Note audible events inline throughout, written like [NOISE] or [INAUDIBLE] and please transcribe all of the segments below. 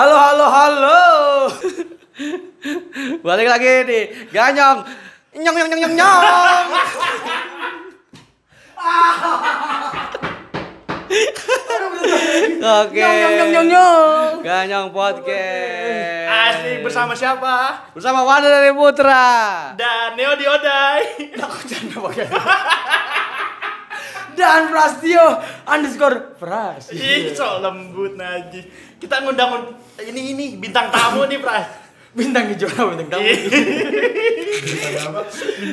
Halo halo halo. [LAUGHS] Balik lagi di Ganyong. Nyong nyong nyong nyong nyong. Oke. Nyong, nyong, nyong, nyong. Ganyong podcast. Asik bersama siapa? Bersama Wanda dari Putra. Dan Neo Diodai. [LAUGHS] Dan Prastio underscore Pras. Ih, so lembut najis. Kita ngundang ini ini bintang tamu nih, Pras. Bintang Kejora bintang tamu.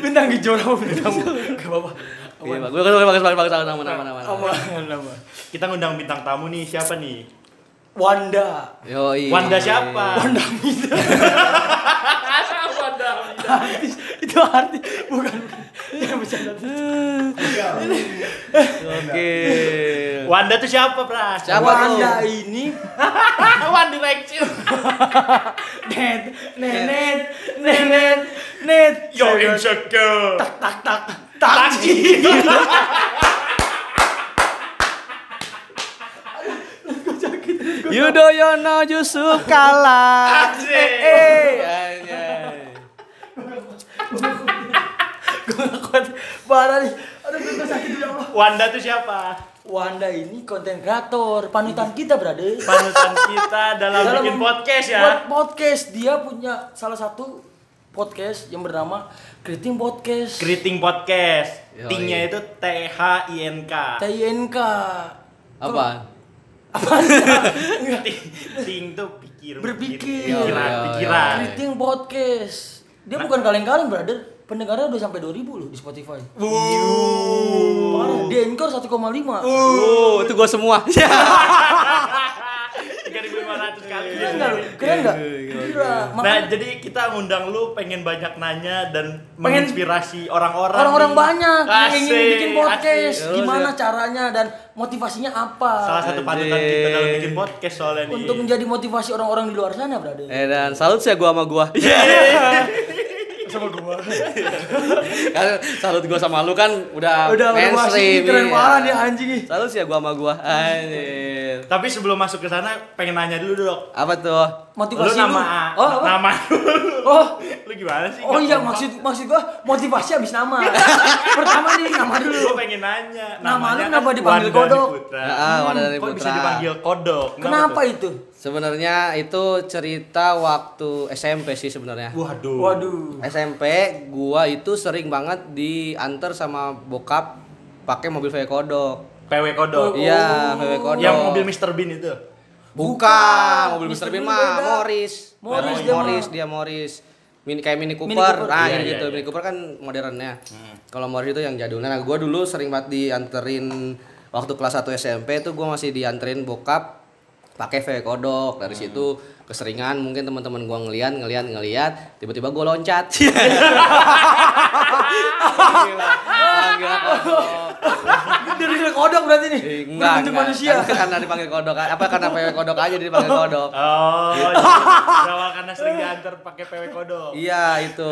Bintang Kejora bintang tamu. Gak apa-apa. Iya, bagus bagus bagus bagus bagus nama nama nama. nama. Kita ngundang bintang tamu nih, siapa nih? Wanda. Yoi. Wanda siapa? Wanda Mida. Wanda. Artis. Itu artis. Bukan. Bercanda. Oke. Wanda tuh siapa, Pras? Siapa Wanda tuh? ini [LAUGHS] One Direction. net nenet nenet net Yo insecure. tak tak tak Taksi. Yudhoyono Yusuf kalah. Asik. Eh, anjay. Gue gak kuat parah nih aduh gue sakit ya Allah Wanda tuh siapa? Wanda ini konten kreator panutan kita brother Panutan kita dalam, bikin podcast ya. buat podcast dia punya salah satu podcast yang bernama Kriting Podcast Greeting Podcast. Tingnya itu T H I N K. TINK Apa? [LAUGHS] Ting, ting tuh pikir, Berpikir. pikiran, yo, pikiran. yo. Kriting Podcast dia bukan kaleng-kaleng brother pendengarnya udah sampai 2000 loh di Spotify parah di Anchor 1,5 Uh, itu gua semua. [LAUGHS] 3.500 kali. keren nggak lu? keren nggak Gila, gila Nah, jadi kita ngundang lu pengen banyak nanya dan Pengen- menginspirasi orang-orang. orang-orang banyak yang ingin bikin podcast asik. gimana caranya dan motivasinya apa Salah satu panutan kita dalam bikin podcast soalnya nih. untuk menjadi motivasi orang-orang di luar sana brother Eh dan salut sih gua sama gua. [LAUGHS] sama gua Kan salut gua sama lu kan udah, udah mainstream. keren iya. parah nih anjing Salut sih gua sama gua. Anjir. Tapi sebelum masuk ke sana pengen nanya dulu dok. Apa tuh? motivasi lu nama lu. oh apa? nama dulu. oh Lu gimana sih? oh iya maksud maksud gua motivasi habis nama [LAUGHS] pertama nih nama Gua dulu pengen nanya. Nama namanya lu kan kenapa dipanggil Wanda Kodok? Ya, ah, Wanda dari Kok bisa Putra. dipanggil kodok? kenapa itu Sebenarnya itu cerita waktu SMP sih sebenarnya. Waduh. waduh SMP gua itu sering banget diantar sama bokap pakai mobil VW Kodok. PW kodok. Iya, VW Kodok. Yang mobil Mr. Bean itu. Bukan, mobil Mr. Mr. Bean mah. Morris. Morris Morris, dia Morris, dia Morris. Mini kayak Mini Cooper. Mini Cooper. Nah, Iya, yang iya, gitu. iya. Mini Cooper kan modernnya. Kalau Morris itu yang jadulnya. Nah, gua dulu sering banget dianterin waktu kelas 1 SMP tuh gua masih dianterin bokap pakai VW Kodok. Dari situ keseringan mungkin teman-teman gua ngeliat ngeliat ngeliat tiba-tiba gua loncat. [LAUGHS] Gila, Panggil kodok. dari kodok berarti nih Eh, Enggak, enggak. manusia Kan karena dipanggil kodok. Apa karena PW kodok aja dipanggil kodok. Oh, berawal [LAUGHS] karena sering diantar pakai PW kodok. Iya, itu.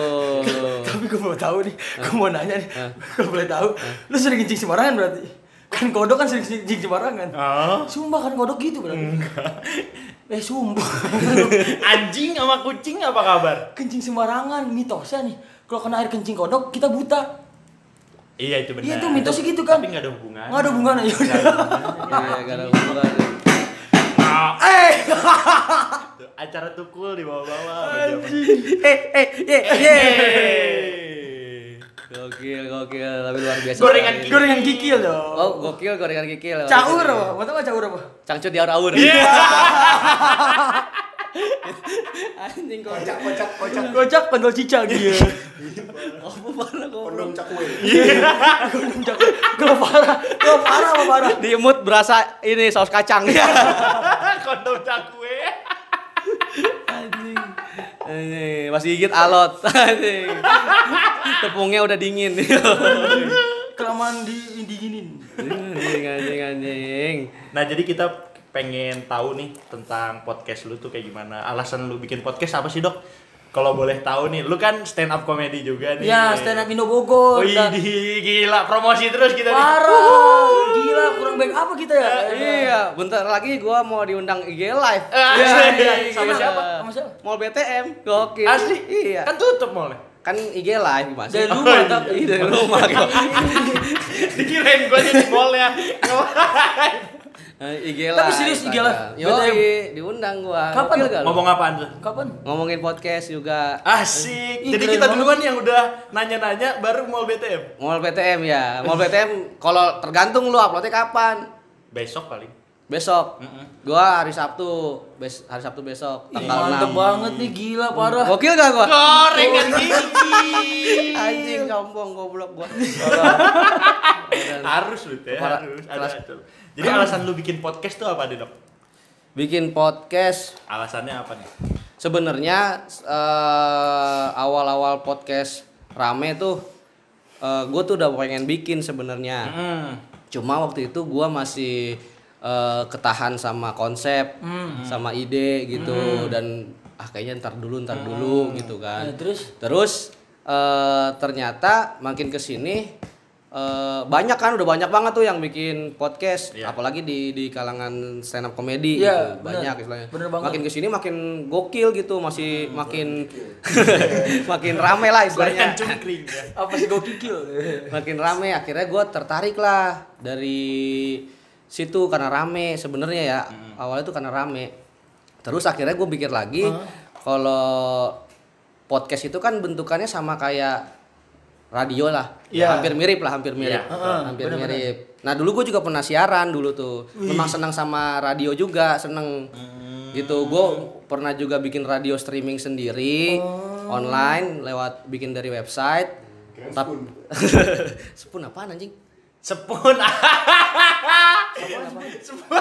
tapi gue mau tahu nih gue mau nanya nih gue boleh tahu lu sering kencing sembarangan berarti kan kodok kan sering kencing sembarangan Oh. sumpah kan kodok gitu berarti eh sumpah [LAUGHS] Anjing sama kucing apa kabar? kencing sembarangan mitosnya nih kalau kena air kencing kodok kita buta Iya itu benar. iya tuh mitosnya gitu kan Tapi nggak ada hubungan. nggak ada hubungannya ya udah ada hubungan. Eh acara tukul di bawah-bawah. eh eh eh Hehehe. Gokil, gokil, tapi luar biasa. Gorengan sekali. gorengan kikil dong Oh, gokil gorengan kikil. caur apa mau tau gak caur apa Cangcut di aur-aur. Iya. [LAUGHS] Anjing kocak. kocak kocak kocak pendol cicak dia [LAUGHS] Apa parah kok. Kondom cakwe. Gondong cakwe gue parah gue parah apa parah Di mood berasa ini saus kacang. [LAUGHS] Kondom cakwe. Anjing. Anjing, masih gigit alot. [LAUGHS] Anjing. Tepungnya udah dingin. kelamaan di diginin anjing, anjing, anjing. Nah jadi kita pengen tahu nih tentang podcast lu tuh kayak gimana. Alasan lu bikin podcast apa sih dok? Kalau boleh tahu nih, lu kan stand up comedy juga nih. Ya, stand up Indo Bogor. Wih, dan- gila, promosi terus kita nih. Parah, gila kurang baik apa kita ya? Iya, bentar lagi gua mau diundang IG live. Ah, Iya, asli. iya, Sama iya. siapa? Sama siapa? Mall BTM. Gokil. Asli? Iya. Kan tutup mallnya. Kan IG live Mas. Dari Oh, rumah, iya. tapi. Iya, dari rumah. [LAUGHS] Dikirain gua di mallnya. Eh, [LAUGHS] IG live. Tapi serius IG live? Yo, BTM? diundang gua. Kapan? Gokil? Ngomong apaan tuh? Kapan? Ngomongin podcast juga. Asik. Ih, Jadi kita duluan yang udah nanya-nanya baru mall BTM. Mall BTM ya. Mall BTM kalau tergantung lu uploadnya kapan. Besok kali. Besok. Gua hari Sabtu. Bes hari Sabtu besok Ih, tanggal mantep 6. banget nih gila parah. Gokil gak gua? Goreng kan gigi. [LAUGHS] Anjing sombong goblok gua. harus lu teh, harus. Ada. Jadi alasan lu bikin podcast tuh apa, Dok? Bikin podcast Alasannya apa nih? sebenarnya eh, awal-awal podcast rame tuh gue tuh udah pengen bikin sebenarnya Hmm. cuma waktu itu gua masih eh, ketahan sama konsep sama ide gitu dan ah kayaknya ntar dulu ntar dulu gitu kan Nah, terus? terus eh, ternyata makin ke sini eh, banyak kan udah banyak banget tuh yang bikin podcast Iya. apalagi di di kalangan stand up comedy Iya, gitu. bener. banyak istilahnya Bener banget. makin ke sini makin gokil gitu masih makin [LAUGHS] makin rame lah istilahnya cungkring ya. Apa sih gue kikil? [LAUGHS] makin rame akhirnya gue tertarik lah dari situ karena rame sebenarnya ya awalnya tuh karena rame terus akhirnya gue pikir lagi kalau podcast itu kan bentukannya sama kayak radio lah. Iya. hampir mirip lah hampir mirip. Iya. Heeh, hampir bener-bener. mirip. nah dulu gue juga pernah siaran dulu tuh. Memang senang sama radio juga seneng. Gitu. Gue pernah juga bikin radio streaming sendiri online lewat bikin dari website. Tap- [LAUGHS] Spoon. Apaan anjing? Sepun. Spoon Sepun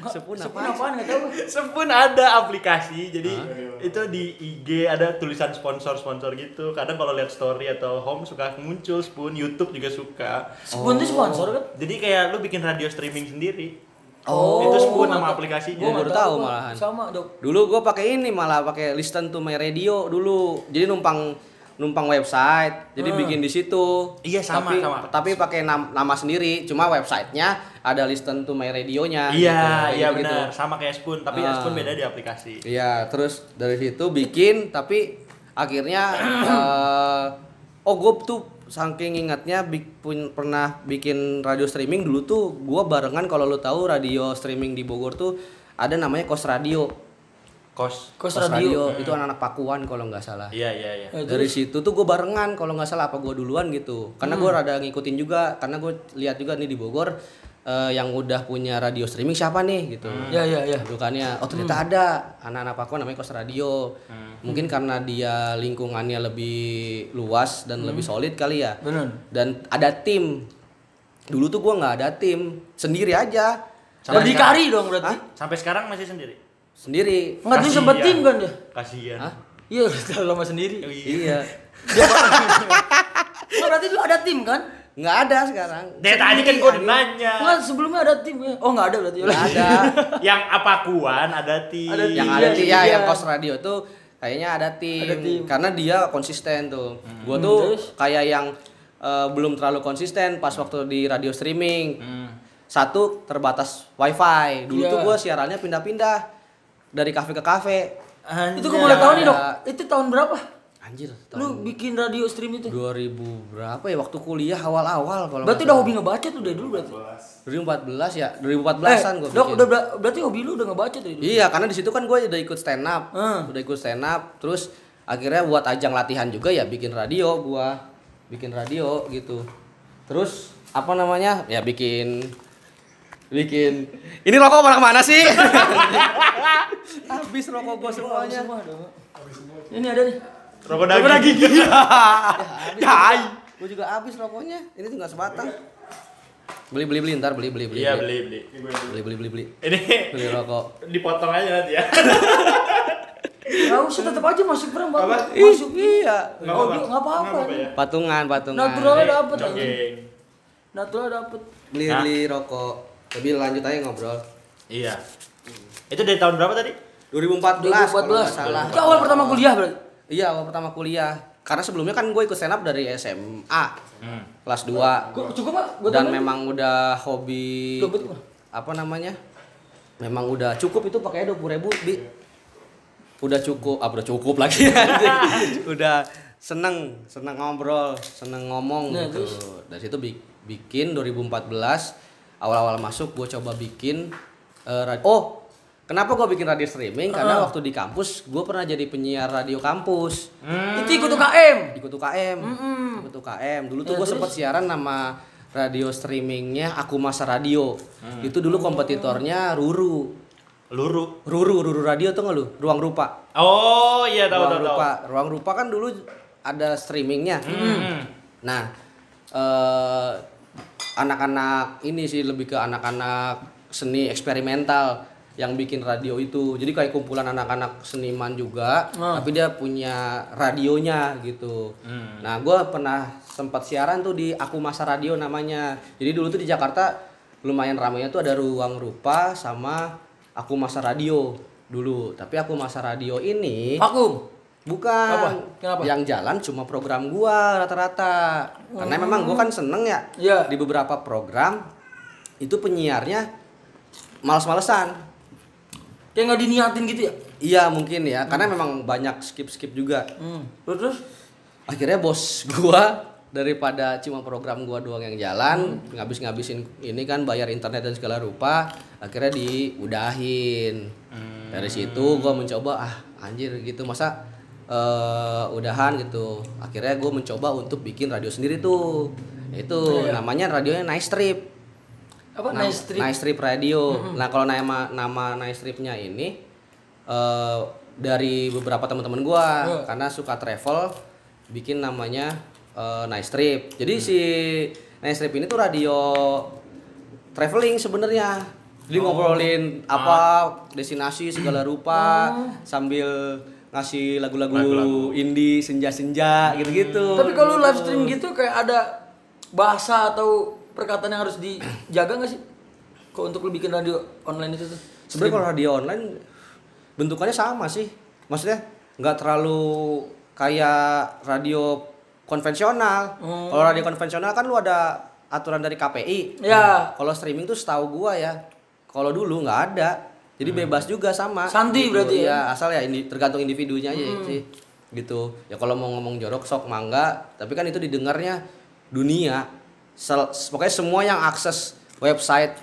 apaan? apaan nggak tahu. Sepun ada aplikasi. Jadi itu di IG ada tulisan sponsor-sponsor gitu. Kadang kalau lihat story atau home suka muncul Spoon, YouTube juga suka. Sepun itu sponsor kan? Jadi kayak lu bikin radio streaming sendiri. Oh, itu Spoon nama aplikasinya. Nggak baru tahu malahan. Sama dok. Dulu gue pakai ini malah pakai listen to my radio dulu. Jadi numpang numpang website. Jadi Hmm. bikin di situ. Iya, sama, tapi, sama. Tapi pakai nam- nama sendiri. Cuma websitenya ada listen to my radionya. Iya, gitu, iya gitu-gitu. benar. Sama kayak Spoon, tapi Ah. Spoon beda di aplikasi. Iya, terus dari situ bikin tapi akhirnya [CLEARS THROAT] eh, oh gue tuh saking ingatnya bik- pun pernah bikin radio streaming dulu tuh gua barengan kalau lu tahu radio streaming di Bogor tuh ada namanya Kos Radio. Kos. Kos radio. itu anak-anak Pakuan kalau nggak salah. Iya, iya, iya. Eh, Dari situ tuh gue barengan kalau nggak salah apa gue duluan gitu. Karena Hmm. gue rada ngikutin juga karena gue lihat juga nih di Bogor eh, yang udah punya radio streaming siapa nih gitu. Ya ya ya. Bentukannya, oh ternyata Hmm. ada anak-anak Pakuan namanya Kos Radio. Mungkin karena dia lingkungannya lebih luas dan lebih solid kali ya. Hmm. Bener. Dan ada tim. Dulu tuh gua nggak ada tim, sendiri aja. Sampai Berdikari dong berarti. Sampai sekarang masih sendiri. Sendiri. Enggak dia sempat tim kan dia? Kasihan. Hah? Iya, udah lama sendiri. Oh, Iya. [LAUGHS] Oh, berarti lu ada tim kan? Nggak ada sekarang. Dari tadi kan gue udah nanya. Enggak, sebelumnya ada tim ya. Oh, enggak ada berarti. Nggak ada. [LAUGHS] yang apa kuan ada tim. Ada tim. yang Iya, ada tim iya. ya, yang Kos Radio tuh kayaknya ada tim. Ada tim. Karena dia konsisten tuh. Gua Hmm, tuh terus? kayak yang eh, belum terlalu konsisten pas waktu di radio streaming. Hmm. Satu terbatas wifi. Dulu Iya. tuh gua siarannya pindah-pindah dari kafe ke kafe. Itu gue boleh tahu nih, Dok. Itu tahun berapa? Anjir, Lu bikin radio stream itu? 2000 berapa ya waktu kuliah awal-awal kalau Berarti udah hobi ngebaca tuh dari dulu berarti. 2014 ya 2014an gua Eh, Dok, bikin. udah ber- berarti hobi lu udah ngebaca tuh dulu. Iya, karena di situ kan gue udah ikut stand up, Hmm. udah ikut stand up, terus akhirnya buat ajang latihan juga ya bikin radio gua, bikin radio gitu. Terus apa namanya? Ya bikin bikin ini rokok mana ke mana sih? [LAUGHS] Habis rokok gua semuanya. Semua dong. Ini ada nih. Rokok daging. [LAUGHS] Ya, Gue juga habis rokoknya. Ini tuh nggak sebatang. Beli beli beli ntar beli beli beli. Iya beli beli. Beli beli beli beli. Ini Beli rokok. dipotong aja nanti ya. [LAUGHS] Enggak usah tetap aja masuk perang Bang. Apa? Masuk. Iya. Nggak Oh, apa-apa. ya. Patungan, patungan. Naturalnya dapet Oke. anjing. Natural dapet. Beli beli rokok. Lebih lanjut aja ngobrol. Iya. Itu dari tahun berapa tadi? 2014, kalau nggak 2014. salah. Itu awal pertama kuliah berarti. Iya, awal pertama kuliah. Karena sebelumnya kan gue ikut stand up dari SMA Hmm. kelas 2 Gua cukup Pak buat dan temen? memang udah hobi gua. apa namanya? Memang udah cukup itu pakai 20 ribu bi. Udah cukup, ah udah cukup lagi [LAUGHS] udah seneng, seneng ngobrol, seneng ngomong Nah, gitu. terus? Dari situ bi- bikin 2014 awal-awal masuk gue coba bikin eh, rad- oh kenapa gue bikin radio streaming karena Ah. waktu di kampus gue pernah jadi penyiar radio kampus Hmm. Itu ikut UKM. ikut UKM Mm-mm. ikut UKM dulu tuh Ya, gue sempet siaran nama radio streamingnya aku masa radio itu dulu kompetitornya Ruru Luru. Ruru Ruru radio tuh nggak lu ruang rupa Oh iya tahu ruang tahu tahu. rupa ruang rupa kan dulu ada streamingnya Hmm. nah eh, anak-anak ini sih lebih ke anak-anak seni eksperimental yang bikin radio itu jadi kayak kumpulan anak-anak seniman juga Ah. tapi dia punya radionya gitu Hmm. nah gue pernah sempat siaran tuh di aku masa radio namanya jadi dulu tuh di Jakarta lumayan ramainya tuh ada ruang rupa sama aku masa radio dulu tapi aku masa radio ini Vakum. Bukan. Apa? Kenapa? Yang jalan cuma program gua rata-rata. Karena memang gua kan seneng ya Iya. di beberapa program itu penyiarnya males-malesan. Kayak nggak diniatin gitu ya? Iya mungkin ya, karena memang banyak skip-skip juga. Hmm. Terus terus? Akhirnya bos gua daripada cuma program gua doang yang jalan, ngabis-ngabisin ini kan bayar internet dan segala rupa, akhirnya diudahin. Dari situ gua mencoba ah anjir gitu masa eh udahan gitu. Akhirnya gua mencoba untuk bikin radio sendiri tuh. Itu Iya. namanya radionya Nice Strip. Apa Nam- nice trip? Nice Strip Radio. Nah, kalau nama nama Nice Stripnya ini eh dari beberapa teman-teman gua Iya. karena suka travel bikin namanya eh, Nice Trip. Jadi si Nice Trip ini tuh radio traveling sebenarnya. Jadi ngobrolin apa destinasi segala rupa sambil ngasih lagu-lagu Lagu-lagu. indie senja-senja gitu-gitu. Tapi kalau live stream gitu kayak ada bahasa atau perkataan yang harus dijaga nggak sih? Kok untuk lu bikin radio online itu tuh? Sebenarnya kalau radio online bentukannya sama sih. Maksudnya nggak terlalu kayak radio konvensional. Hmm. Kalau radio konvensional kan lu ada aturan dari KPI. Ya. Kalau streaming tuh setahu gua ya. Kalau dulu nggak ada. Jadi bebas juga sama. Santai Gitu. berarti ya? Iya, asal ya ini tergantung individunya aja sih. Gitu. Ya kalau mau ngomong jorok sok mangga, tapi kan itu didengarnya dunia. Sel- pokoknya semua yang akses website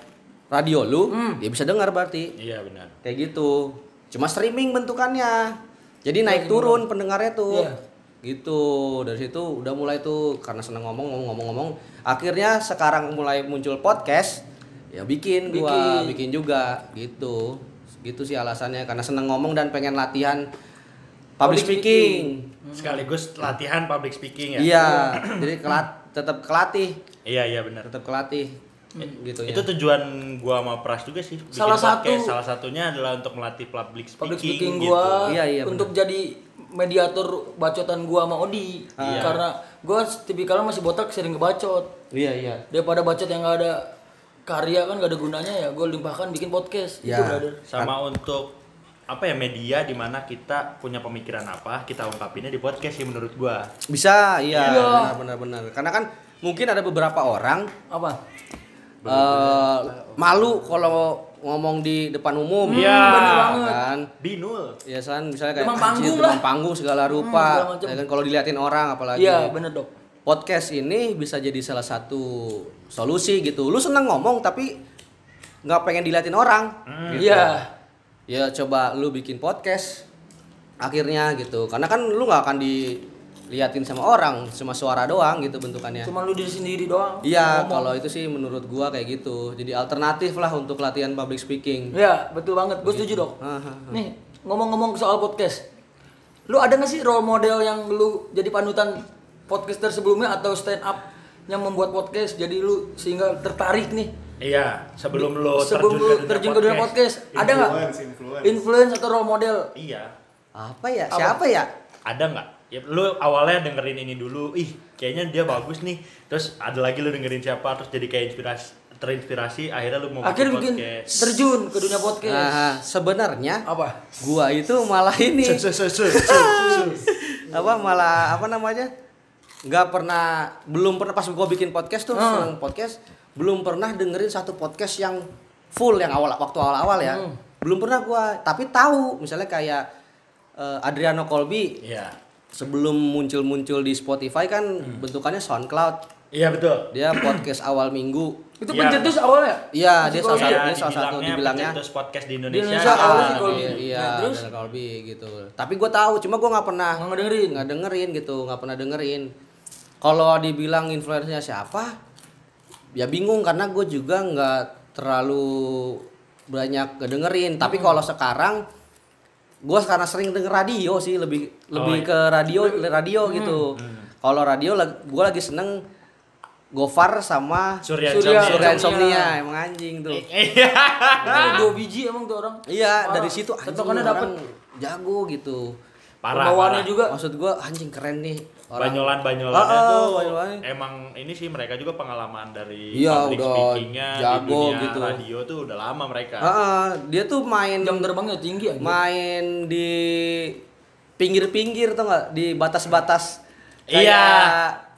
radio lu, dia bisa dengar berarti Iya benar. kayak gitu cuma streaming bentukannya jadi naik turun pendengarnya tuh Iya. gitu dari situ udah mulai tuh karena seneng ngomong ngomong ngomong ngomong akhirnya sekarang mulai muncul podcast ya bikin gua Bikin. bikin juga gitu gitu sih alasannya karena seneng ngomong dan pengen latihan public Public speaking, Sekaligus latihan public speaking ya. iya jadi kelat tetap kelatih Iya iya benar. tetap kelatih gitu ya Itu tujuan gua sama Pras juga sih. bikin Salah podcast. satu- salah satunya adalah untuk melatih public speaking, Public speaking gitu. gua Iya, iya, untuk jadi mediator bacotan gua sama Odi. Iya. Karena gua tipikalnya masih botak sering ngebacot. iya iya Daripada bacot yang nggak ada karya kan gak ada gunanya ya gue limpahkan bikin podcast Ya. itu brother Sama untuk apa ya media di mana kita punya pemikiran apa kita ungkapinnya di podcast sih menurut gua. bisa iya Iya. benar benar benar karena kan mungkin ada beberapa orang apa eh malu kalau ngomong di depan umum. Iya. bener banget. Kan. Binul. Ya kan misalnya kayak Demam anjir, panggung demam lah. panggung segala segala rupa. macem. ya kan kalau diliatin orang apalagi. iya bener dok Podcast ini bisa jadi salah satu solusi gitu. Lu seneng ngomong tapi nggak pengen diliatin orang. gitu. iya Ya coba lu bikin podcast akhirnya gitu. Karena kan lu nggak akan diliatin sama orang, cuma suara doang gitu bentukannya. cuma lu diri sendiri doang Iya, kalau itu sih menurut gua kayak gitu. Jadi alternatif lah untuk latihan public speaking. iya betul banget gue setuju dok nih ngomong-ngomong soal podcast lu ada gak sih role model yang lu jadi panutan podcaster sebelumnya atau stand up yang membuat podcast jadi lu sehingga tertarik nih Iya, sebelum lo sebelum lu terjun ke dunia podcast ada nggak Influence, influence. atau role model Iya. Apa ya? Apa? Siapa ya? Ada nggak? Ya lu awalnya dengerin ini dulu, ih kayaknya dia bagus nih. Terus ada lagi lu dengerin siapa terus jadi kayak inspirasi terinspirasi akhirnya lu mau Akhirnya bikin podcast. terjun ke dunia podcast. Nah, sebenarnya Apa? gua itu malah ini [LAUGHS] apa malah apa namanya nggak pernah belum pernah pas gua bikin podcast tuh seneng podcast belum pernah dengerin satu podcast yang full yang awal waktu awal-awal ya Hmm. belum pernah gua tapi tahu misalnya kayak eh, Adriano Colby Iya. sebelum muncul-muncul di Spotify kan Hmm. bentukannya SoundCloud Iya betul. dia podcast awal minggu Itu Iya. pencetus awalnya? iya dia salah Colby satu dia salah satu dibilangnya pencetus podcast di Di Indonesia. Indonesia Ah, awalnya si iya. Colby. iya, iya Nah, terus? Adriano Colby gitu tapi gue tahu cuma gue nggak pernah Nggak ngedengerin. nggak dengerin gitu nggak pernah dengerin kalau dibilang influencernya siapa ya bingung karena gue juga nggak terlalu banyak kedengerin tapi Hmm. kalau sekarang gue karena sering denger radio sih lebih lebih iya. ke radio radio Hmm. gitu kalau radio gue lagi seneng Gofar sama Surya Surya. Insomnia. Surya Insomnia. Emang anjing tuh [LAUGHS] Iya. Dua biji emang tuh orang. iya Parah. dari situ anjing orang dapet. jago gitu Parah. Pembawaannya juga. maksud gue anjing keren nih orang Banyolan banyolannya Ah, ah, tuh banyolannya. emang ini sih mereka juga pengalaman dari Iya, public udah speakingnya di jago dunia gitu. radio tuh udah lama mereka. Ah, ah, dia tuh main Jam terbangnya tinggi aja. main di pinggir-pinggir tuh nggak di batas-batas Iya. kayak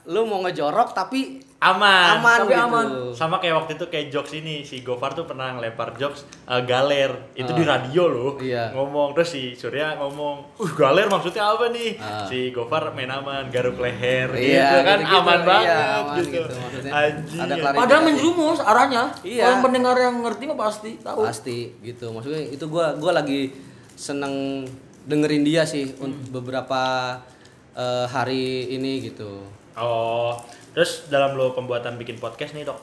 lu mau ngejorok tapi Aman. aman tapi gitu. aman. Sama kayak waktu itu kayak jokes ini si Gofar tuh pernah ngelempar jokes uh, galer itu di radio loh Ah. Iya. ngomong terus si Surya ngomong uh galer maksudnya apa nih Ah. si Gofar main aman garuk leher Iya, gitu kan gitu-gitu. aman Iya, banget aman gitu, gitu, maksudnya. Ada ya. klarifikasi. Padahal menjerumus arahnya. Iya. Kalau pendengar yang ngerti mah pasti tahu. pasti gitu maksudnya itu gua gua lagi seneng dengerin dia sih Hmm. untuk beberapa eh, hari ini gitu Oh, terus dalam lo pembuatan bikin podcast nih dok,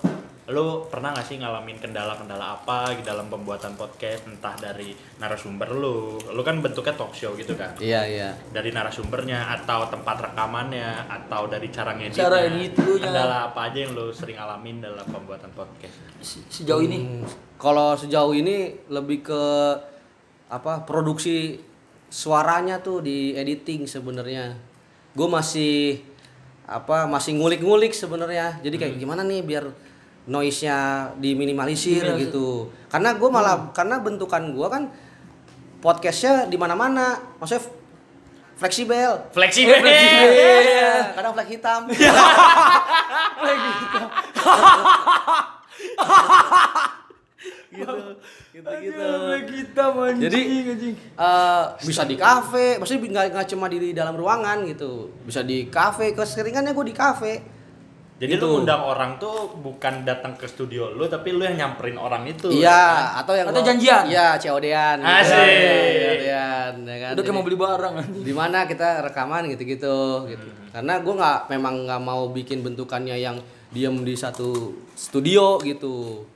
lo pernah gak sih ngalamin kendala-kendala apa di dalam pembuatan podcast entah dari narasumber lo, lo kan bentuknya talk show gitu kan, iya iya dari narasumbernya atau tempat rekamannya atau dari cara ngeditnya, Cara edit nya. kendala apa aja yang lo sering alamin dalam pembuatan podcast? Se- Sejauh ini. Hmm, kalau sejauh ini lebih ke apa produksi suaranya tuh di editing sebenarnya gue masih apa masih ngulik-ngulik sebenarnya. Jadi kayak gimana nih biar noise-nya diminimalisir Diminimalisir. gitu. karena gue malah karena bentukan gue kan podcastnya di mana-mana. Maksudnya f- fleksibel. Fleksibel. Iya, kadang flag hitam [LAUGHS] [LAUGHS] gitu gitu gitu kita anjing, Jadi, anjing. Eh, bisa di kafe, maksudnya nggak nggak cuma di, di dalam ruangan gitu, bisa di kafe. Keseringannya gue di kafe. Jadi Gitu. lo undang orang tuh bukan datang ke studio lo, tapi lo yang nyamperin orang itu. ya kan? Iya, atau yang Atau gua- janjian. Iya, COD-an. gitu. Asik. COD-an, ya kan. Udah kayak mau beli barang. Di mana kita rekaman gitu-gitu gitu. Karena gue nggak memang nggak mau bikin bentukannya yang diem di satu studio gitu.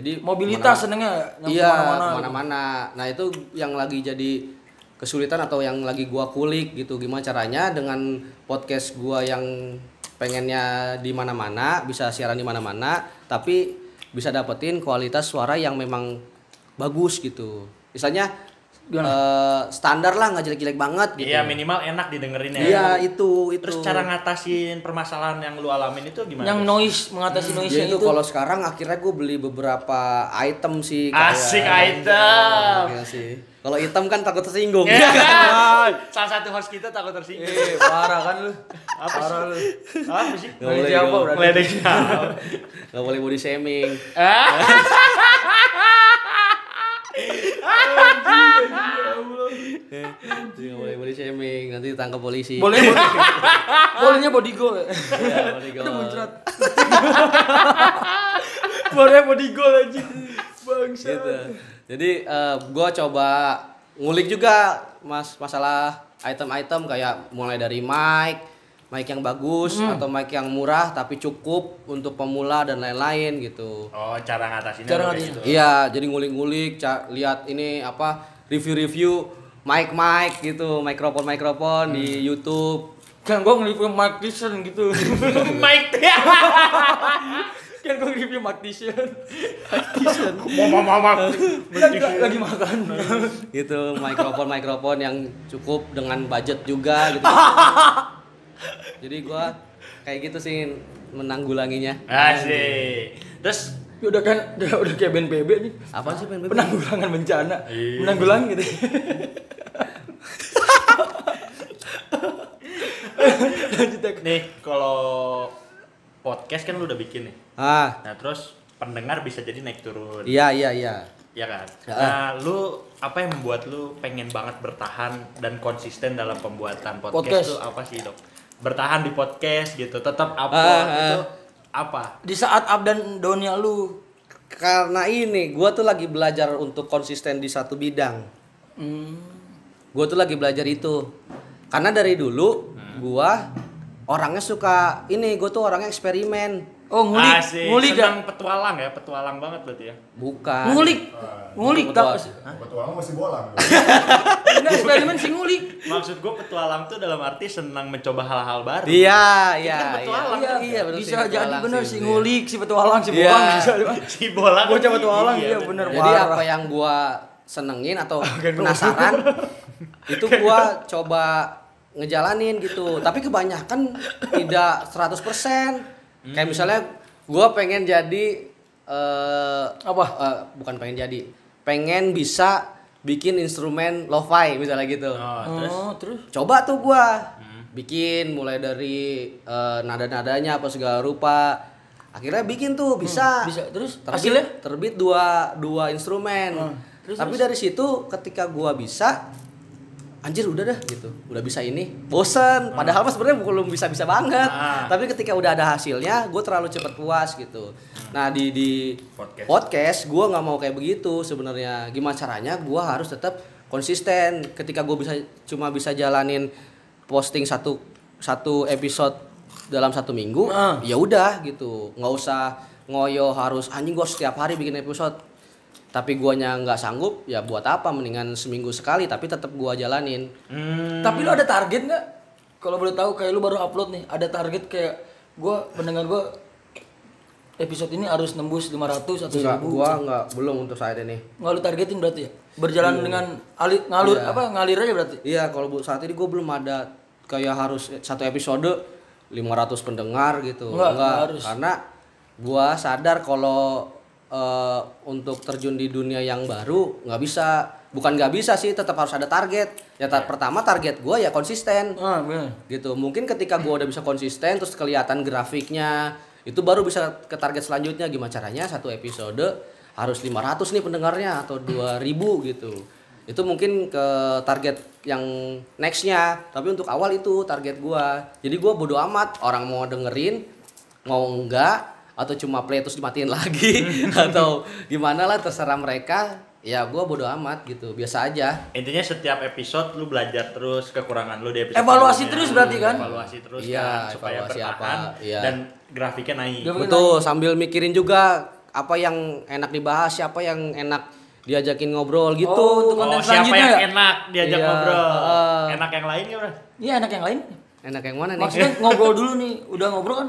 Jadi Mobilitas senengnya iya ke mana-mana. ke mana-mana nah itu yang lagi jadi kesulitan atau yang lagi gua kulik gitu gimana caranya dengan podcast gua yang pengennya di mana-mana bisa siaran di mana-mana tapi bisa dapetin kualitas suara yang memang bagus gitu misalnya eh, standar lah nggak jelek-jelek banget gitu Iya minimal enak didengerinnya. iya itu itu Terus cara ngatasin permasalahan yang lu alamin itu gimana? Yang noise mengatasi noise Ya itu itu. kalau sekarang akhirnya gue beli beberapa item sih kayak- Asik item. Iya sih. Kalau item kan takut tersinggung. [LAUGHS] Salah satu host kita takut tersinggung. Eh, parah kan lu. Apa Parah lu. Apa sih? Nggak boleh, siapa berarti? Siapa? Nggak boleh body shaming. [LAUGHS] Ah? Nggak boleh body shaming. Nanti ditangkap polisi. Boleh boleh. [LAUGHS] Bolehnya body goal. ya. Iya, body goal. [LAUGHS] Boleh body goal aja. Bangsa. Gitu. Jadi eh, gua coba ngulik juga mas masalah item-item kayak mulai dari mic, mic yang bagus atau mic yang murah tapi cukup untuk pemula dan lain-lain gitu. Oh, cara ngatasinnya Cara ngatasin. gitu. Iya, jadi ngulik-ngulik, ca- lihat ini apa review-review mic mic gitu, mikrofon mikrofon di YouTube. Kan gua nge-review Mike Tyson gitu. [LAUGHS] Mike [LAUGHS] kan gua nge-review Mike Tyson. Mama mama. lagi, lagi makan. [LAUGHS] gitu, mikrofon mikrofon yang cukup dengan budget juga gitu. jadi gua kayak gitu sih menanggulanginya. Asik. Terus Ya udah kan [LAUGHS] udah, udah kayak BNPB nih. Apa sih PNBP? Penanggulangan bencana. Iya. Menanggulangi gitu. [LAUGHS] Lanjut ya. Nih, kalau podcast kan lu udah bikin nih. Ah, Nah, terus pendengar bisa jadi naik turun. iya iya iya. Ya kan? Ya. Nah, lu apa yang membuat lu pengen banget bertahan dan konsisten dalam pembuatan podcast, Podcast. tuh apa sih, Dok? Bertahan di podcast gitu, tetap Ah, upload ah. itu apa? Di saat up dan downnya lu. Karena ini, gua tuh lagi belajar untuk konsisten di satu bidang. Hmm. Gue tuh lagi belajar itu. Karena dari dulu gua orangnya suka ini, gue tuh orangnya eksperimen. Oh, ngulik. Asik. Ngulik ya. Senang petualang ya, petualang banget berarti ya. Bukan. Ngulik. Ngulik Betul. tak. Petualang masih bolang. [LAUGHS] Enggak eksperimen sih ngulik. Maksud gue petualang tuh dalam arti senang mencoba hal-hal baru. Iya, iya, kan iya. petualang, Iya, kan? iya, bener bisa sih, jadi sih, sih iya. ngulik si petualang si Iya. bolang bisa. si bola Gua coba petualang, iya, bener. Jadi Parah. apa yang gua senengin atau [LAUGHS] gua. penasaran [LAUGHS] itu gua coba ngejalanin gitu. Tapi kebanyakan tidak 100%. Kayak misalnya gua pengen jadi eh Apa? eh, bukan pengen jadi. Pengen bisa bikin instrumen lo-fi misalnya gitu. Oh, terus Oh, terus Coba tuh gua bikin mulai dari eh, nada-nadanya apa segala rupa. Akhirnya bikin tuh bisa. bisa terus Terbit, hasilnya terbit dua dua instrumen. Hmm. Terus, Tapi dari situ ketika gua bisa anjir udah dah gitu. Udah bisa ini. Bosen. Padahal mah sebenarnya belum bisa-bisa banget. Ah. Tapi ketika udah ada hasilnya, gue terlalu cepat puas gitu. Nah, di di Podcast. podcast gua nggak mau kayak begitu sebenarnya. Gimana caranya gua harus tetap konsisten. Ketika gue bisa cuma bisa jalanin posting satu satu episode dalam satu minggu, Ah. ya udah gitu. Nggak usah ngoyo harus anjing gua setiap hari bikin episode. Tapi guanya nggak sanggup, ya buat apa? Mendingan seminggu sekali, tapi tetap gua jalanin. Hmm, tapi lu ada target nggak kalau boleh tahu kayak lu baru upload nih ada target kayak gua pendengar gua episode ini harus nembus 500 atau Enggak, 1000 gua nggak belum untuk saat ini. nggak lu targetin berarti ya berjalan dengan alir ngalur Iya. apa ngalir aja berarti Iya, kalau saat ini gue belum ada kayak harus satu episode 500 pendengar gitu. Enggak, enggak harus. Karena gua sadar kalau eh, untuk terjun di dunia yang baru nggak bisa. Bukan nggak bisa sih, tetap harus ada target. Ya ta- pertama target gua ya konsisten ah bener gitu. Mungkin ketika gua udah bisa konsisten terus kelihatan grafiknya, itu baru bisa ke target selanjutnya gimana caranya satu episode harus 500 nih pendengarnya atau 2000 gitu. Itu mungkin ke target yang nextnya, tapi untuk awal itu target gua. Jadi gua bodo amat orang mau dengerin mau enggak atau cuma play terus dimatiin [LAUGHS] lagi [LAUGHS] atau gimana lah terserah mereka. Ya gua bodo amat gitu, biasa aja. intinya setiap episode lu belajar terus kekurangan lu di episode Evaluasi sebelumnya. terus berarti kan? evaluasi terus Iya, kan supaya evaluasi bertahan apa, iya. dan grafiknya naik Grafik- Betul, sambil mikirin juga apa yang enak dibahas, siapa yang enak diajakin ngobrol gitu. Oh, untuk konten oh siapa selanjutnya yang ya? enak diajak Iya, ngobrol heeh. enak yang lain gimana iya enak yang lain Enak yang mana nih? maksudnya ngobrol dulu nih udah ngobrol kan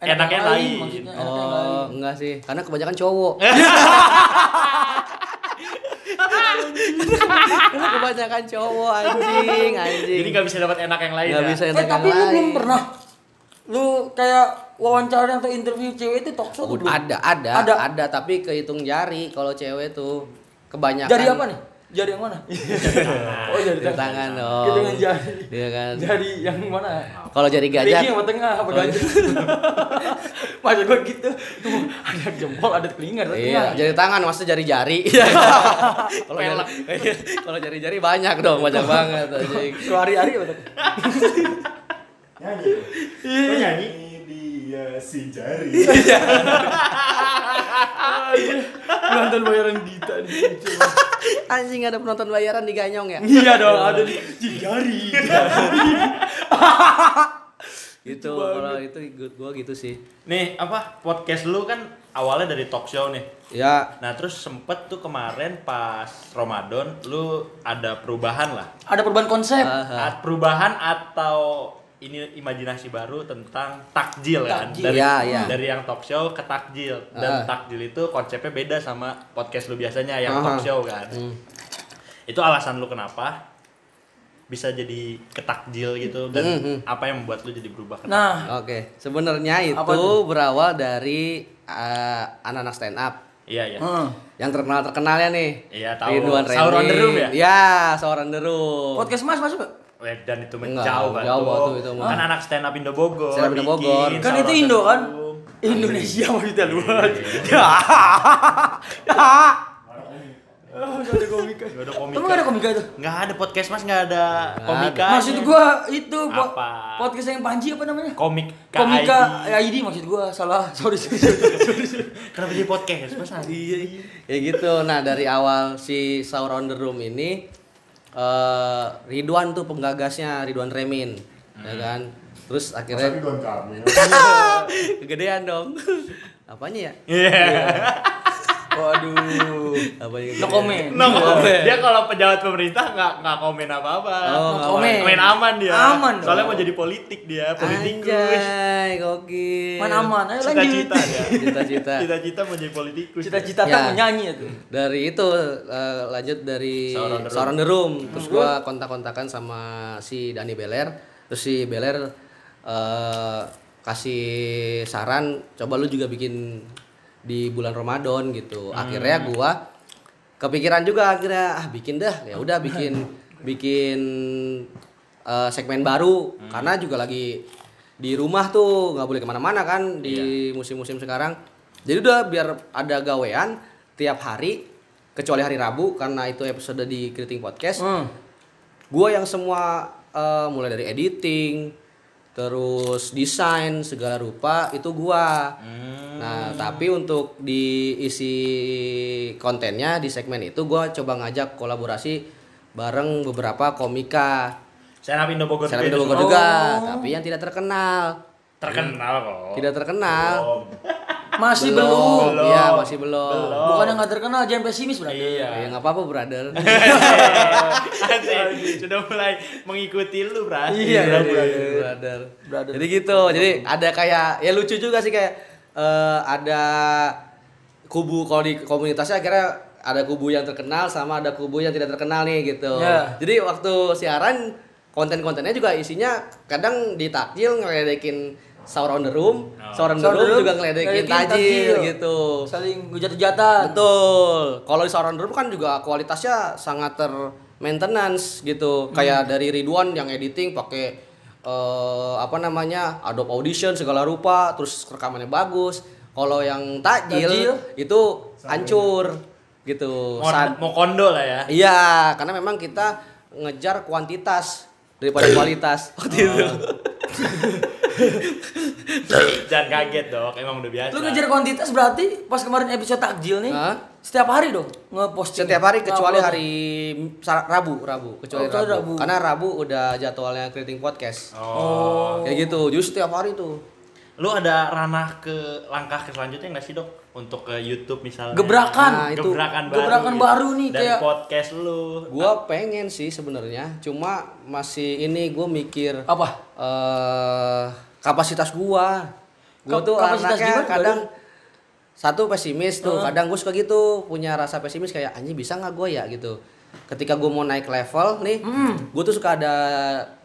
nggak Enak yang lain. maksudnya enak yang lain Oh, enggak sih. Karena kebanyakan cowok. [LAUGHS] Karena kebanyakan cowok anjing, anjing. jadi nggak bisa dapat enak yang lain Nggak ya bisa eh enak tapi yang lu lain. belum pernah lu kayak wawancara atau interview cewek itu talk show tuh belum? Ada, ada, Ada. ada, tapi kehitung jari kalau cewek tuh kebanyakan. jari apa nih jari yang mana [LAUGHS] oh jari Jari tangan dong. Hitungan jari Iya kan. jari yang mana Kalau jari gajah apa tengah apa gajah [LAUGHS] Maksud gue gitu Tuh ada jempol ada telinga ada Iya, tengah jari tangan maksudnya jari-jari. [LAUGHS] Kalau jari, kalau jari-jari banyak dong, banyak banget anjing. Kalau hari-hari apa tuh? Nyanyi. Nyanyi Dia si jari. Nonton bayaran Dita nih. Anjing ada penonton bayaran di Ganyong ya? Iya dong ada di si jari [LAUGHS] Gitu, kalau itu ikut gua gitu sih. nih apa podcast lu kan awalnya dari talk show nih Ya, nah terus sempet tuh kemarin pas Ramadan lu ada perubahan lah Ada perubahan konsep Aha. At- perubahan atau ini imajinasi baru tentang takjil kan Takjil. dari Iya, iya. dari yang talk show ke takjil dan Ah. takjil itu konsepnya beda sama podcast lu biasanya yang Aha. talk show kan Hmm. itu alasan lu kenapa bisa jadi ke takjil gitu dan Hmm, hmm. apa yang membuat lu jadi berubah ke Nah Oke, sebenarnya Apa itu tuh? berawal dari eh, anak-anak stand up Iya iya. Heeh. yang terkenal terkenalnya nih. Iya, tahu. Ridwan Sahur on the. Room ya? Iya, Sahur on the Room. Podcast Mas masuk gak? Wedan itu Enggak, menjauh kan jauh tuh. itu mah. Kan anak stand up Indo Bogor. Stand up Indo Bogor. Kan itu Indo kan? Indonesia maksudnya luar. Gak ada komika. Gak ada komika. Emang gak ada komika itu? Nggak ada podcast mas nggak ada komika. Maksud gua itu po- Apa? podcast yang Panji apa namanya? komik Komika. ID maksud gua salah. Sorry sorry. sorry, sorry. Kenapa jadi podcast mas? Iya, ya gitu. Nah dari awal si Sahur on the Room ini eh Ridwan tuh penggagasnya Ridwan Remin, ya Hmm. kan. Terus Masa akhirnya Ridwan Kamil? [LAUGHS] kegedean dong. [LAUGHS] Apanya ya? Iya. Waduh. Apanya No comment. No, komen. dia kalau pejabat pemerintah nggak nggak komen apa-apa. Oh, nggak komen. Main aman dia. Aman Soalnya mau jadi politik dia, politikus. Anjay, gokil. Mana aman? Ayo lanjut. Cita-cita dia. Cita-cita. Cita-cita mau jadi politikus. Cita-cita Ya. kan menyanyi itu. Dari itu eh, lanjut dari on the Room. Terus gua kontak-kontakan sama si Dani Beler. Terus si Beler eh, kasih saran coba lu juga bikin di bulan Ramadan gitu. Akhirnya gua kepikiran juga akhirnya ah bikin dah. Ya udah [LAUGHS] bikin bikin eh, segmen baru karena juga lagi di rumah tuh nggak boleh ke mana-mana kan di musim-musim sekarang. Jadi udah biar ada gawean tiap hari kecuali hari Rabu karena itu episode di Kriting Podcast. Hmm. Gua yang semua eh, mulai dari editing, terus desain segala rupa itu gua. Nah, tapi untuk di isi kontennya di segmen itu gua coba ngajak kolaborasi bareng beberapa komika. Up Indo Bogor. Saya juga Bogor juga, Oh. tapi yang tidak terkenal. Terkenal kok. Tidak terkenal. Oh. Masih belum. Belum. Iya, masih belum. Belum. Bukan yang gak terkenal, jangan pesimis berarti. Iya. Ya nggak apa-apa, brother. [LAUGHS] Sudah mulai mengikuti lu, Bras. Iya, Brother, brother. brother. Brother. Jadi gitu. Jadi ada kayak ya lucu juga sih kayak eh, ada kubu kalau di komunitasnya akhirnya ada kubu yang terkenal sama ada kubu yang tidak terkenal nih gitu. Ya. Jadi waktu siaran konten-kontennya juga isinya kadang di takjil ngeledekin sahur on the room, on the Sahur on the room room, juga ngeledekin tajil gitu. Saling hujat-hujatan. Betul. Kalau di Sauron Room kan juga kualitasnya sangat ter maintenance gitu. Kayak dari Ridwan yang editing pakai eh, apa namanya? Adobe Audition segala rupa, terus rekamannya bagus. Kalau yang takjil, Takjil? itu hancur gitu. Mau, mau kondo lah ya. Iya, karena memang kita ngejar kuantitas daripada [COUGHS] kualitas waktu itu. [LAUGHS] Jangan kaget dok, emang udah biasa. Lu ngejar kuantitas berarti pas kemarin episode takjil nih, Hah? setiap hari dong ngeposting. Setiap hari kecuali Upload. hari Rabu, Rabu, kecuali Oh, Rabu. Rabu. Karena Rabu udah jadwalnya Kriting Podcast. Oh. Kayak gitu. Jadi setiap hari tuh. Lu ada ranah ke langkah ke selanjutnya nggak sih dok? Untuk ke YouTube misalnya. Gebrakan. Nah, itu. Gebrakan baru. Gebrakan gitu. baru nih, Dari kayak- podcast lu. Gua pengen sih sebenarnya, cuma masih ini gua mikir Apa? Eh kapasitas gua. Gua Kap- tuh kapasitas anaknya gimana, kadang satu pesimis tuh, Heeh. kadang gue suka gitu punya rasa pesimis kayak anjing bisa nggak gue ya gitu. Ketika gue mau naik level nih, gue tuh suka ada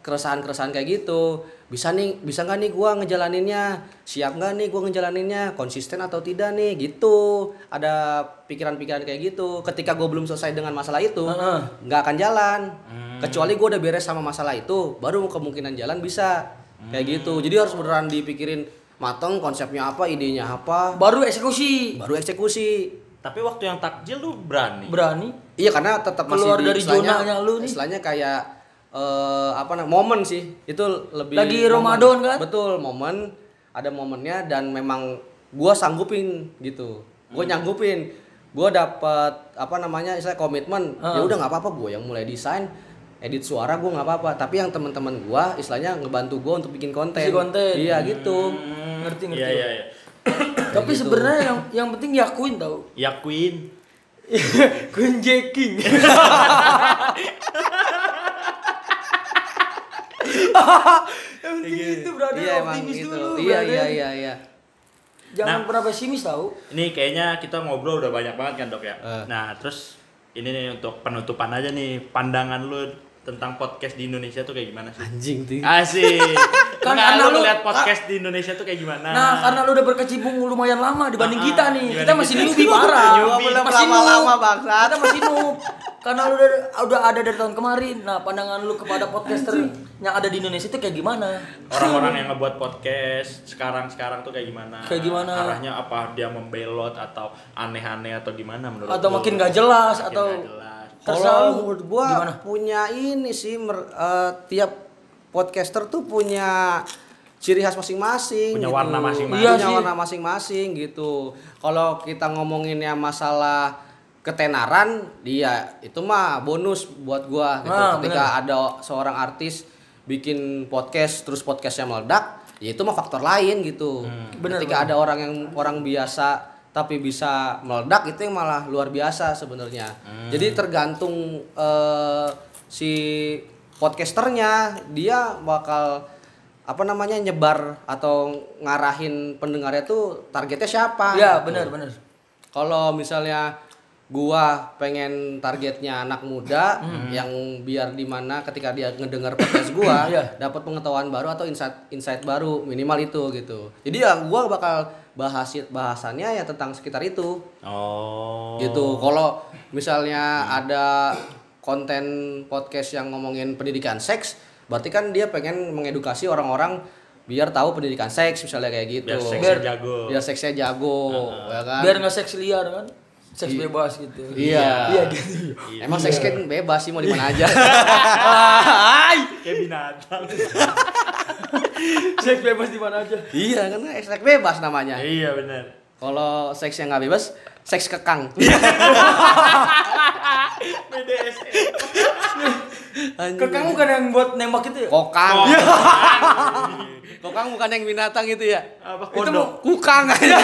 keresahan-keresahan kayak gitu. Bisa nih, bisa nggak nih gue ngejalaninnya? Siap nggak nih gue ngejalaninnya? Konsisten atau tidak nih? Gitu. Ada pikiran-pikiran kayak gitu. Ketika gue belum selesai dengan masalah itu, nggak akan jalan. Kecuali gue udah beres sama masalah itu, baru kemungkinan jalan bisa. Kayak gitu. Jadi harus beneran dipikirin mateng konsepnya apa, idenya apa, Baru eksekusi. baru eksekusi. Tapi waktu yang takjil lu berani. Berani. Iya karena tetap masih Keluar di dari zonanya lu nih. Istilahnya kayak eh, apa namanya momen sih. Itu lebih Lagi. Ramadan kan? Betul, momen ada momennya dan memang gua sanggupin gitu. Gua Hmm. nyanggupin. Gua dapat apa namanya istilah komitmen. Ya udah nggak apa-apa gua yang mulai desain edit suara gua nggak apa-apa tapi yang teman-teman gua istilahnya ngebantu gua untuk bikin konten Isi konten. iya gitu Ngerti ngerti. Iya iya iya. Tapi sebenarnya yang yang penting yakuin tau. Ya Queen. Queen Jacking. [LAUGHS] yang penting itu berarti iya emang optimis gitu dulu. iya iya iya iya Jangan Nah. pernah pesimis tau. Ini kayaknya kita ngobrol udah banyak banget kan dok ya. Eh. Nah terus ini nih untuk penutupan aja nih pandangan lu tentang podcast di Indonesia tuh kayak gimana sih? Anjing tuh. Asik. [LAUGHS] Kan Kan karena lu lihat podcast di Indonesia tuh kayak gimana? Nah, karena lu udah berkecimpung lumayan lama dibanding Ah, kita nih. gimana Kita masih newbie parah. Masih lama-lama, noob. bangsat. Kita masih noob. Karena lu udah, udah ada dari tahun kemarin. Nah, pandangan lu kepada podcaster yang ada di Indonesia itu kayak gimana? orang-orang yang ngebuat podcast sekarang-sekarang tuh kayak gimana? Kayak gimana? Arahnya apa dia membelot atau aneh-aneh atau gimana menurut Atau lu? makin gak jelas Makin atau jelas. Terserah Kalau menurut gua Gimana? punya ini sih mer- eh, tiap podcaster tuh punya ciri khas masing-masing Punya gitu. warna masing-masing. Iya punya sih. warna masing-masing gitu. Kalau kita ngomonginnya masalah ketenaran, dia itu mah bonus buat gua gitu. Nah, Ketika ada seorang artis bikin podcast terus podcastnya meledak, ya itu mah faktor lain gitu. Bener, Ketika bener. ada orang yang orang biasa tapi bisa meledak itu yang malah luar biasa sebenarnya. Jadi tergantung eh, si podcasternya dia bakal apa namanya nyebar atau ngarahin pendengarnya tuh targetnya siapa. Iya, benar benar. Kalau misalnya gua pengen targetnya anak muda yang biar di mana ketika dia ngedengar podcast gua [COUGHS] Iya. dapat pengetahuan baru atau insight insight baru minimal itu gitu. Jadi ya gua bakal bahas bahasannya ya tentang sekitar itu Oh. gitu. Kalau misalnya ada konten podcast yang ngomongin pendidikan seks, berarti kan dia pengen mengedukasi orang-orang biar tahu pendidikan seks misalnya kayak gitu. Biar seksnya Biar- jago. Biar seksnya jago, ya kan? Biar nggak seks liar kan? Seks bebas gitu. Iya. Iya gitu. Emang seks kan bebas sih mau di mana aja. Kayak binatang. Seks bebas di mana aja. iya kan seks bebas namanya. iya benar. Kalau seks yang nggak bebas, seks kekang. [LAUGHS] BDSM. Anjing. Kekang bukan yang buat nembak itu ya? Kokang. Oh. [LAUGHS] Kokang bukan yang binatang itu ya. Apa Itu? Kukang aja. [LAUGHS]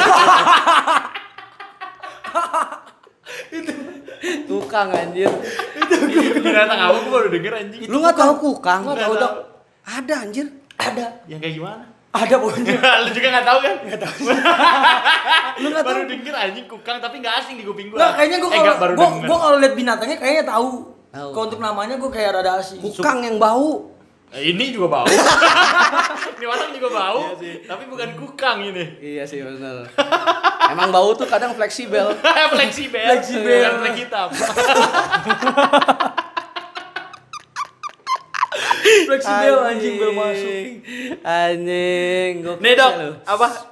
Kukang anjir. binatang apa gua baru denger anjing. Lu nggak tahu kukang? Nggak tahu, Dok. Ada anjir. Ada. Yang kayak gimana? Ada pokoknya. [LAUGHS] lu juga gak tahu kan? Gak tahu. [LAUGHS] Lu nggak baru tahu? denger anjing kukang tapi gak asing di kuping gua. Nggak, kayaknya gua Eh, kalau nggak, baru gua, gua kalau lihat binatangnya kayaknya tahu. Tahu. Kalau untuk namanya gua kayak rada asing. Kukang yang bau. Eh, ini juga bau. [LAUGHS] ini orang juga bau. tapi bukan kukang ini. Iya sih benar. Emang bau tuh kadang fleksibel. [LAUGHS] Fleksibel. Fleksibel. Bukan flek hitam. [LAUGHS] Fleksibel anjing belum masuk. Anjing. gokil Nih dok, apa?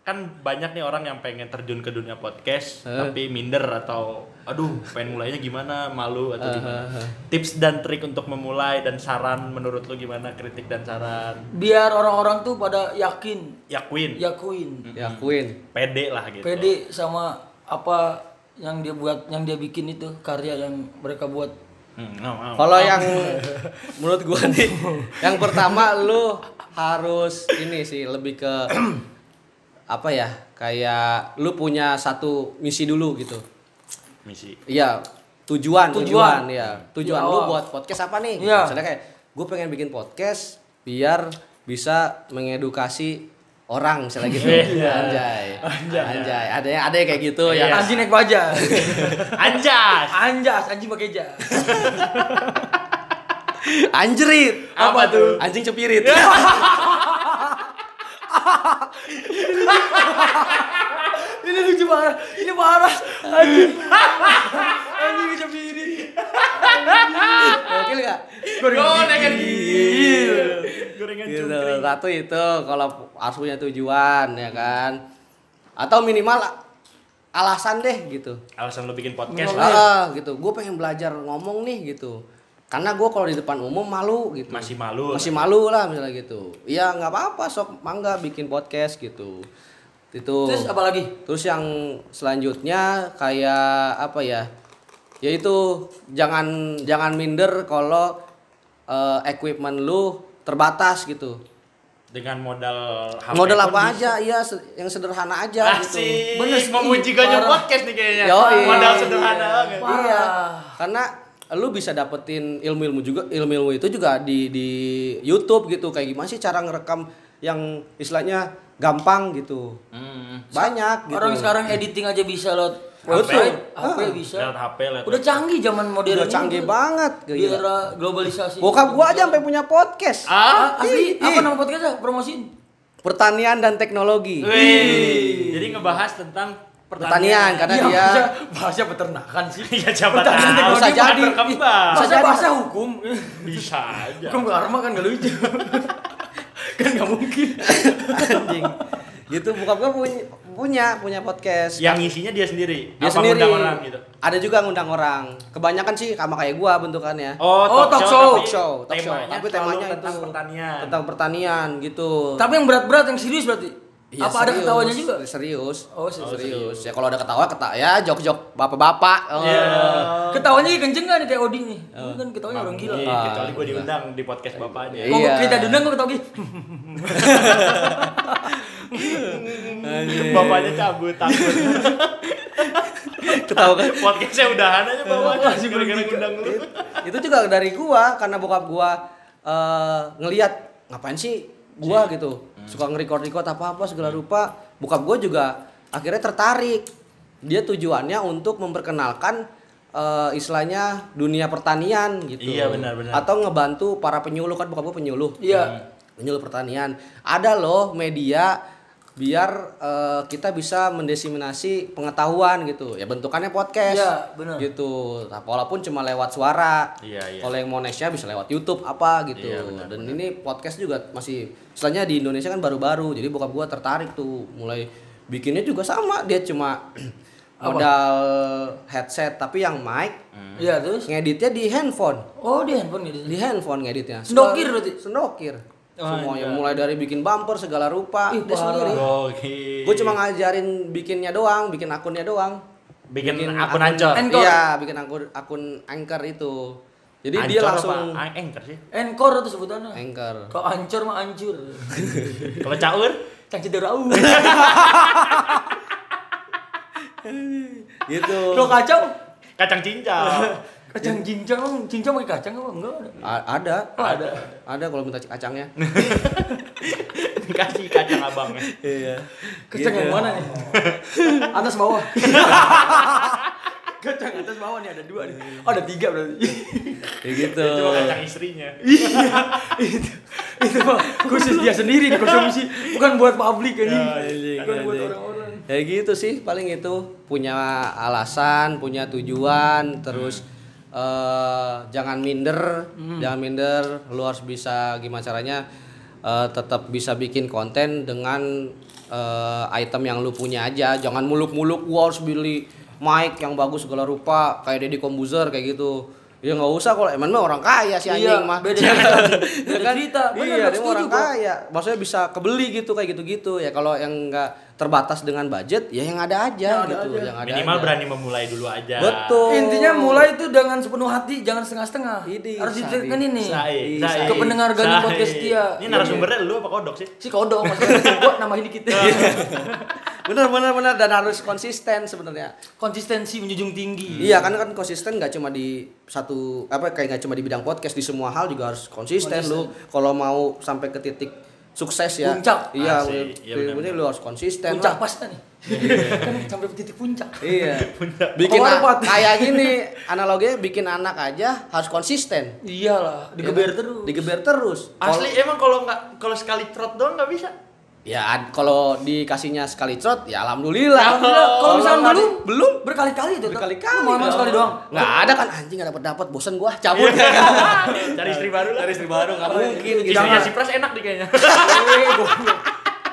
Kan banyak nih orang yang pengen terjun ke dunia podcast, Eh. tapi minder atau aduh pengen mulainya gimana, malu atau gimana. eh, eh. Tips dan trik untuk memulai dan saran menurut lu gimana? Kritik dan saran. Biar orang-orang tuh pada yakin, Yakuin, yakuin, Ya Queen. pede lah gitu. pede sama apa yang dia buat, yang dia bikin itu karya yang mereka buat. Hmm, mau, mau. Kalau yang menurut gua nih, yang pertama lu harus ini sih lebih ke [CLEARS THROAT] apa ya? Kayak lu punya satu misi dulu gitu. misi. Iya, tujuan, Tujuan. tujuan, ya. Tujuan Di lu buat podcast apa nih? Iya. Misalnya kayak gue pengen bikin podcast biar bisa mengedukasi orang misalnya gitu. Iya. Anjay. Anjay. Anjay. Ada yang ada yang kayak gitu Iya. ya. Anjing naik baja. [LAUGHS] Anjas. Anjas, anjing pakai jas. Anjrit. Apa tuh? Anjing cepirit. [LAUGHS] Ini lucu parah. Ini parah. Anjing. Anjing kecebiri. Oke enggak? Gorengan gil. Gorengan Gitu. Satu itu kalau harus punya tujuan ya kan. Atau minimal alasan deh gitu. Alasan lu bikin podcast lah. Ah, gitu. Gue pengen belajar ngomong nih gitu. Karena gue kalau di depan umum malu gitu. Masih malu. Masih malu lah misalnya gitu. Iya nggak apa-apa sok mangga bikin podcast gitu. Itu. Terus apa lagi? Terus yang selanjutnya kayak apa ya? Yaitu jangan jangan minder kalau eh, equipment lu terbatas gitu. dengan modal HP Modal apa bisa. aja? Iya se- yang sederhana aja gitu. Asik. Bener Bener memuji parah. podcast nih kayaknya. Yoi. Modal sederhana. Parah. Iya. Karena lu bisa dapetin ilmu-ilmu juga ilmu-ilmu itu juga di di YouTube gitu. Kayak gimana sih cara ngerekam yang istilahnya gampang gitu. Hmm. Banyak gitu. Orang sekarang editing aja bisa lo Website, HP bisa. Lewat HP, lewat Udah canggih zaman modern. Udah ini. canggih banget. Di Gila. era globalisasi. Bokap gua aja sampai punya podcast. Ah, asli. Ih, Apa nama podcastnya? Promosiin. Pertanian dan teknologi. Wih. Jadi ngebahas tentang Pertanian karena Iya, dia bahasa, bahasa peternakan sih. Iya siapa Pertanian tahu. bisa Bisa jadi. berkembang. Bisa jadi. bahasa hukum? Bisa aja. Hukum karma kan gak lucu. [LAUGHS] kan gak mungkin. anjing. Gitu bokap gua punya punya punya podcast. Yang isinya dia sendiri. Dia Apa sendiri. ngundang orang gitu. Ada juga ngundang orang. Kebanyakan sih sama kayak gua bentukannya. Oh, talk show. tapi Talk show, talk show. temanya Tapi selalu temanya tentang itu pertanian. Tentang pertanian gitu. Tapi yang berat-berat yang serius berarti. Iya, Apa ada serius. ketawanya juga? Serius. Oh, serius. serius. Ya kalau ada ketawa ketawa ya jok-jok bapak-bapak. Oh. Iya. Ketawanya kenceng nih kayak Odi nih? Ini kan ketawanya orang gila. Iya, kecuali gue diundang di podcast bapaknya. Iya. Kok kita diundang kok ketawa gitu? [LAUGHS] Bapaknya cabut takut. [LAUGHS] Ketawa kan. Podcastnya udahan aja bapaknya. Langsung Gara-gara ngundang lu. itu juga dari gua karena bokap gua eh, ngelihat ngapain sih gua gitu suka nge-record record apa apa segala rupa. Bokap gua juga akhirnya tertarik. Dia tujuannya untuk memperkenalkan eh, istilahnya dunia pertanian gitu. Iya, benar, benar. atau ngebantu para penyuluh. Kan bokap gua penyuluh. Iya. penyuluh pertanian. Ada loh media biar eh, kita bisa mendesimasi pengetahuan gitu. Ya bentukannya podcast. Iya, benar. gitu. Nah, walaupun cuma lewat suara Iya, iya. kalau yang mau nextnya bisa lewat YouTube apa gitu. Iya, benar, dan ini podcast juga masih istilahnya di Indonesia kan baru-baru. Jadi bokap gua tertarik tuh. Mulai bikinnya juga sama. Dia cuma modal headset tapi yang mic. Iya terus? ngeditnya di handphone. Oh di handphone gitu. di handphone ngeditnya. Sendokir. berarti? sendokir semuanya iya. mulai dari bikin bumper segala rupa Ih, dia sendiri gue cuma ngajarin bikinnya doang bikin akunnya doang bikin, akun ancor. Anchor. iya bikin akun akun anchor itu jadi dia Ancor langsung apa? An- Anchor sih. Encore itu sebutannya. anchor Kok ancur mah ancur. [LAUGHS] Kalau caur, Cang cederau. [LAUGHS] gitu Lo kacang? kacang cincau. [LAUGHS] Kacang cincang cincang pakai kacang apa enggak ada? A- ada Oh, ada. ada kalau minta kacangnya [LAUGHS] Kasih kacang abangnya. iya Kacang yang mana nih? [LAUGHS] atas bawah. [LAUGHS] kacang atas bawah nih ada dua nih. Oh, ada tiga berarti. kayak gitu Cuma kacang istrinya. itu itu mah khusus dia sendiri dikonsumsi, bukan buat publik ini. anjing, bukan buat anjing. orang-orang. kayak gitu sih paling itu punya alasan punya tujuan terus eh, jangan minder jangan minder. Lu harus bisa gimana caranya eh, tetap bisa bikin konten dengan eh, item yang lu punya aja. Jangan muluk-muluk gua harus beli mic yang bagus segala rupa kayak Deddy Kombuzer kayak gitu ya nggak usah kalau emang mah orang kaya si anjing Iya, mah beda Ya cerita. kan? Beda Ya kan? cerita. Bener, iya dia orang kaya maksudnya bisa kebeli gitu kayak gitu-gitu ya kalau yang nggak terbatas dengan budget ya yang ada aja Yang ada gitu aja. yang ada Minimal aja. berani memulai dulu aja. betul Intinya mulai itu dengan sepenuh hati, jangan setengah-setengah. Ini, Harus diterapkan ini. Sae, Iya, sae, ke pendengar Gani. Podcast dia. Ini narasumbernya lu apa kodok sih? Si kodok maksudnya gua namain dikit. [LAUGHS] bener bener bener dan harus konsisten sebenarnya Konsistensi menjunjung tinggi. iya kan kan konsisten nggak cuma di satu apa kayak nggak cuma di bidang podcast di semua hal juga harus konsisten, lu kalau mau sampai ke titik sukses ya Puncak. iya Asik. Iya, bener, bener, lu harus konsisten Puncak pas kan nih. kan sampai titik puncak. iya [LAUGHS] bikin a- pot. kayak gini analoginya bikin anak aja harus konsisten Iyalah, digeber terus. digeber terus Asli emang kalau nggak kalau sekali trot doang nggak bisa. Ya kalau dikasihnya sekali trot ya alhamdulillah. Alhamdulillah. Kalau misalnya belum, belum berkali-kali itu. berkali-kali. Mau sekali doang. Nggak ada kan anjing nggak dapat dapat bosen gua cabut. [LAUGHS] Cari istri baru lah. Cari istri baru nggak mungkin gitu. Istrinya si Pras enak nih kayaknya.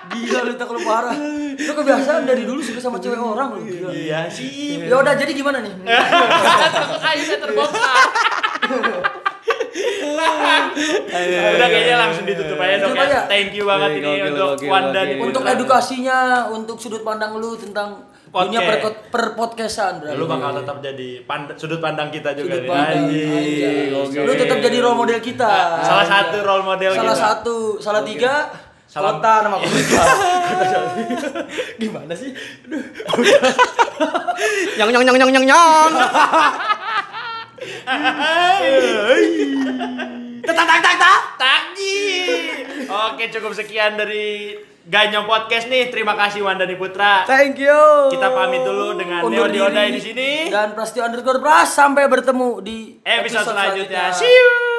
Gila lu tak kalau parah. Lu kebiasaan dari dulu suka sama cewek orang lu. Gila. Iya sih. Ya udah jadi gimana nih? [LAUGHS] Kayaknya terbongkar. [LAUGHS] Udah kayaknya langsung ditutup aja dong ya. Thank you banget ini untuk Wanda. Untuk edukasinya, untuk sudut pandang lu tentang dunia Podcast. per, per podcastan berarti. Lu bakal tetap jadi pand- sudut pandang kita juga Sudut nih. pandang. Oke. Lu tetap jadi role model kita. Salah satu role model Salah kita. satu, salah tiga. Salam. Kota nama kota. Salah. [LAUGHS] Gimana sih? Aduh. [LAUGHS] Nyang nyang nyang nyang nyang. Tak tak tak tak. Oke, cukup sekian dari Ganyong Podcast nih. Terima kasih Wandani Putra. Thank you. Kita pamit dulu dengan Neo Undur Diodai diri. di sini. Dan Prasetyo underscore Pras sampai bertemu di Episode selanjutnya. selanjutnya. See you.